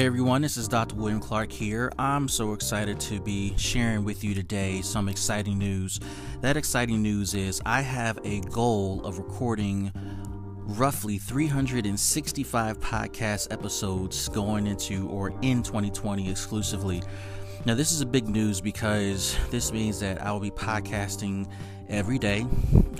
Hey everyone, this is Dr. William Clark here. I'm so excited to be sharing with you today some exciting news. That exciting news is I have a goal of recording roughly 365 podcast episodes going into or in 2020 exclusively. Now, this is a big news because this means that I will be podcasting every day.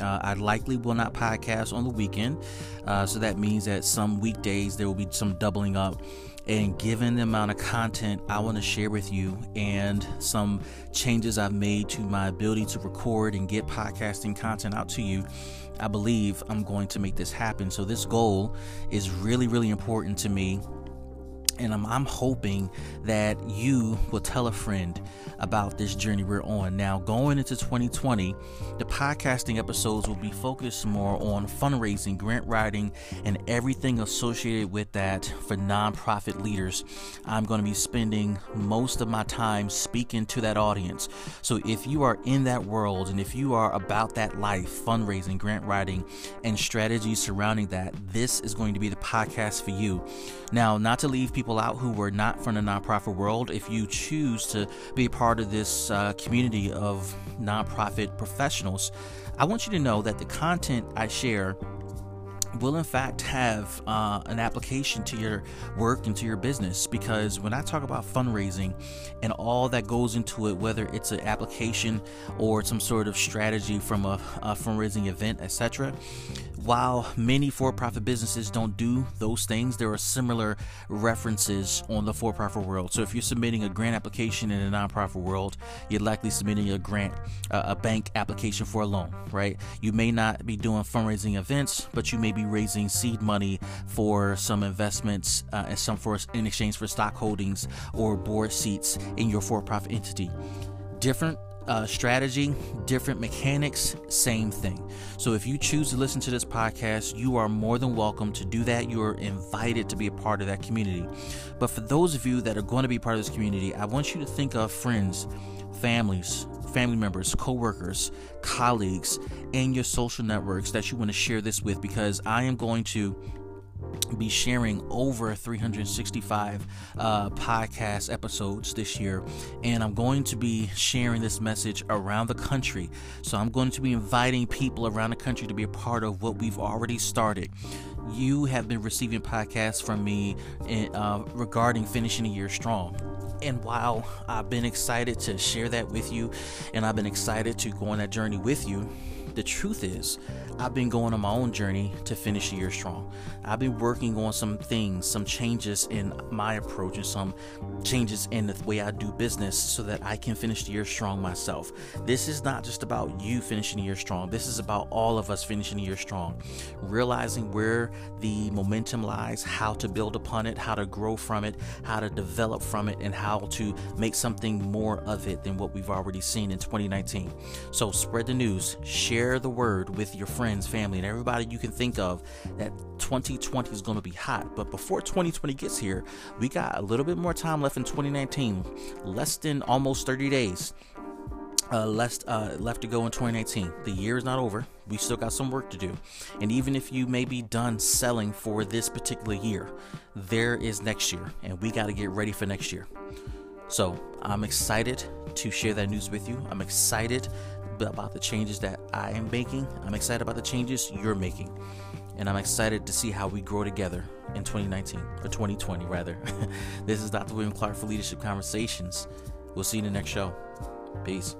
Uh, I likely will not podcast on the weekend. Uh, so that means that some weekdays there will be some doubling up and given the amount of content I want to share with you and some changes I've made to my ability to record and get podcasting content out to you, I believe I'm going to make this happen. So, this goal is really, really important to me and I'm, I'm, hoping that you will tell a friend about this journey we're on. Now, going into 2020, the podcasting episodes will be focused more on fundraising, grant writing, and everything associated with that for nonprofit leaders. I'm going to be spending most of my time speaking to that audience. So, if you are in that world and if you are about that life, fundraising, grant writing, and strategies surrounding that, this is going to be the podcast for you. Now, not to leave people people out who were not from the nonprofit world, if you choose to be a part of this uh, community of nonprofit professionals, I want you to know that the content I share will in fact have uh, an application to your work and to your business. Because when i talk about fundraising and all that goes into it whether it's an application or some sort of strategy from a, a fundraising event etc while many for profit businesses don't do those things, there are similar references on the for profit world. So if you're submitting a grant application in a nonprofit world, you're likely submitting a grant, uh, a bank application for a loan, right? You may not be doing fundraising events, but you may be raising seed money for some investments uh, and some for in exchange for stock holdings or board seats in your for profit entity. Different uh, strategy, different mechanics, same thing. So if you choose to listen to this podcast, you are more than welcome to do that. You are invited to be a part of that community. But for those of you that are going to be part of this community, I want you to think of friends, families, family members, co-workers, colleagues, and your social networks that you want to share this with because I am going to be sharing over 365 uh, podcast episodes this year, and I'm going to be sharing this message around the country. So, I'm going to be inviting people around the country to be a part of what we've already started. You have been receiving podcasts from me in, uh, regarding finishing the year strong. And while I've been excited to share that with you, and I've been excited to go on that journey with you, the truth is, I've been going on my own journey to finish the year strong. I've been working on some things, some changes in my approach, and some changes in the way I do business so that I can finish the year strong myself. This is not just about you finishing the year strong, this is about all of us finishing the year strong. Realizing where the momentum lies, how to build upon it, how to grow from it, how to develop from it, and how to make something more of it than what we've already seen in 2019. So spread the news, share the word with your friends friends, family, and everybody you can think of that 2020 is going to be hot. But before 2020 gets here, we got a little bit more time left in 2019, less than almost 30 days. Uh, left uh, left to go in 2019. The year is not over. We still got some work to do. And even if you may be done selling for this particular year, there is next year, and we got to get ready for next year. So I'm excited to share that news with you. I'm excited about the changes that I am making. I'm excited about the changes you're making. And I'm excited to see how we grow together in 2019 or 2020 rather. this is Dr. William Clark for Leadership Conversations. We'll see you in the next show. Peace.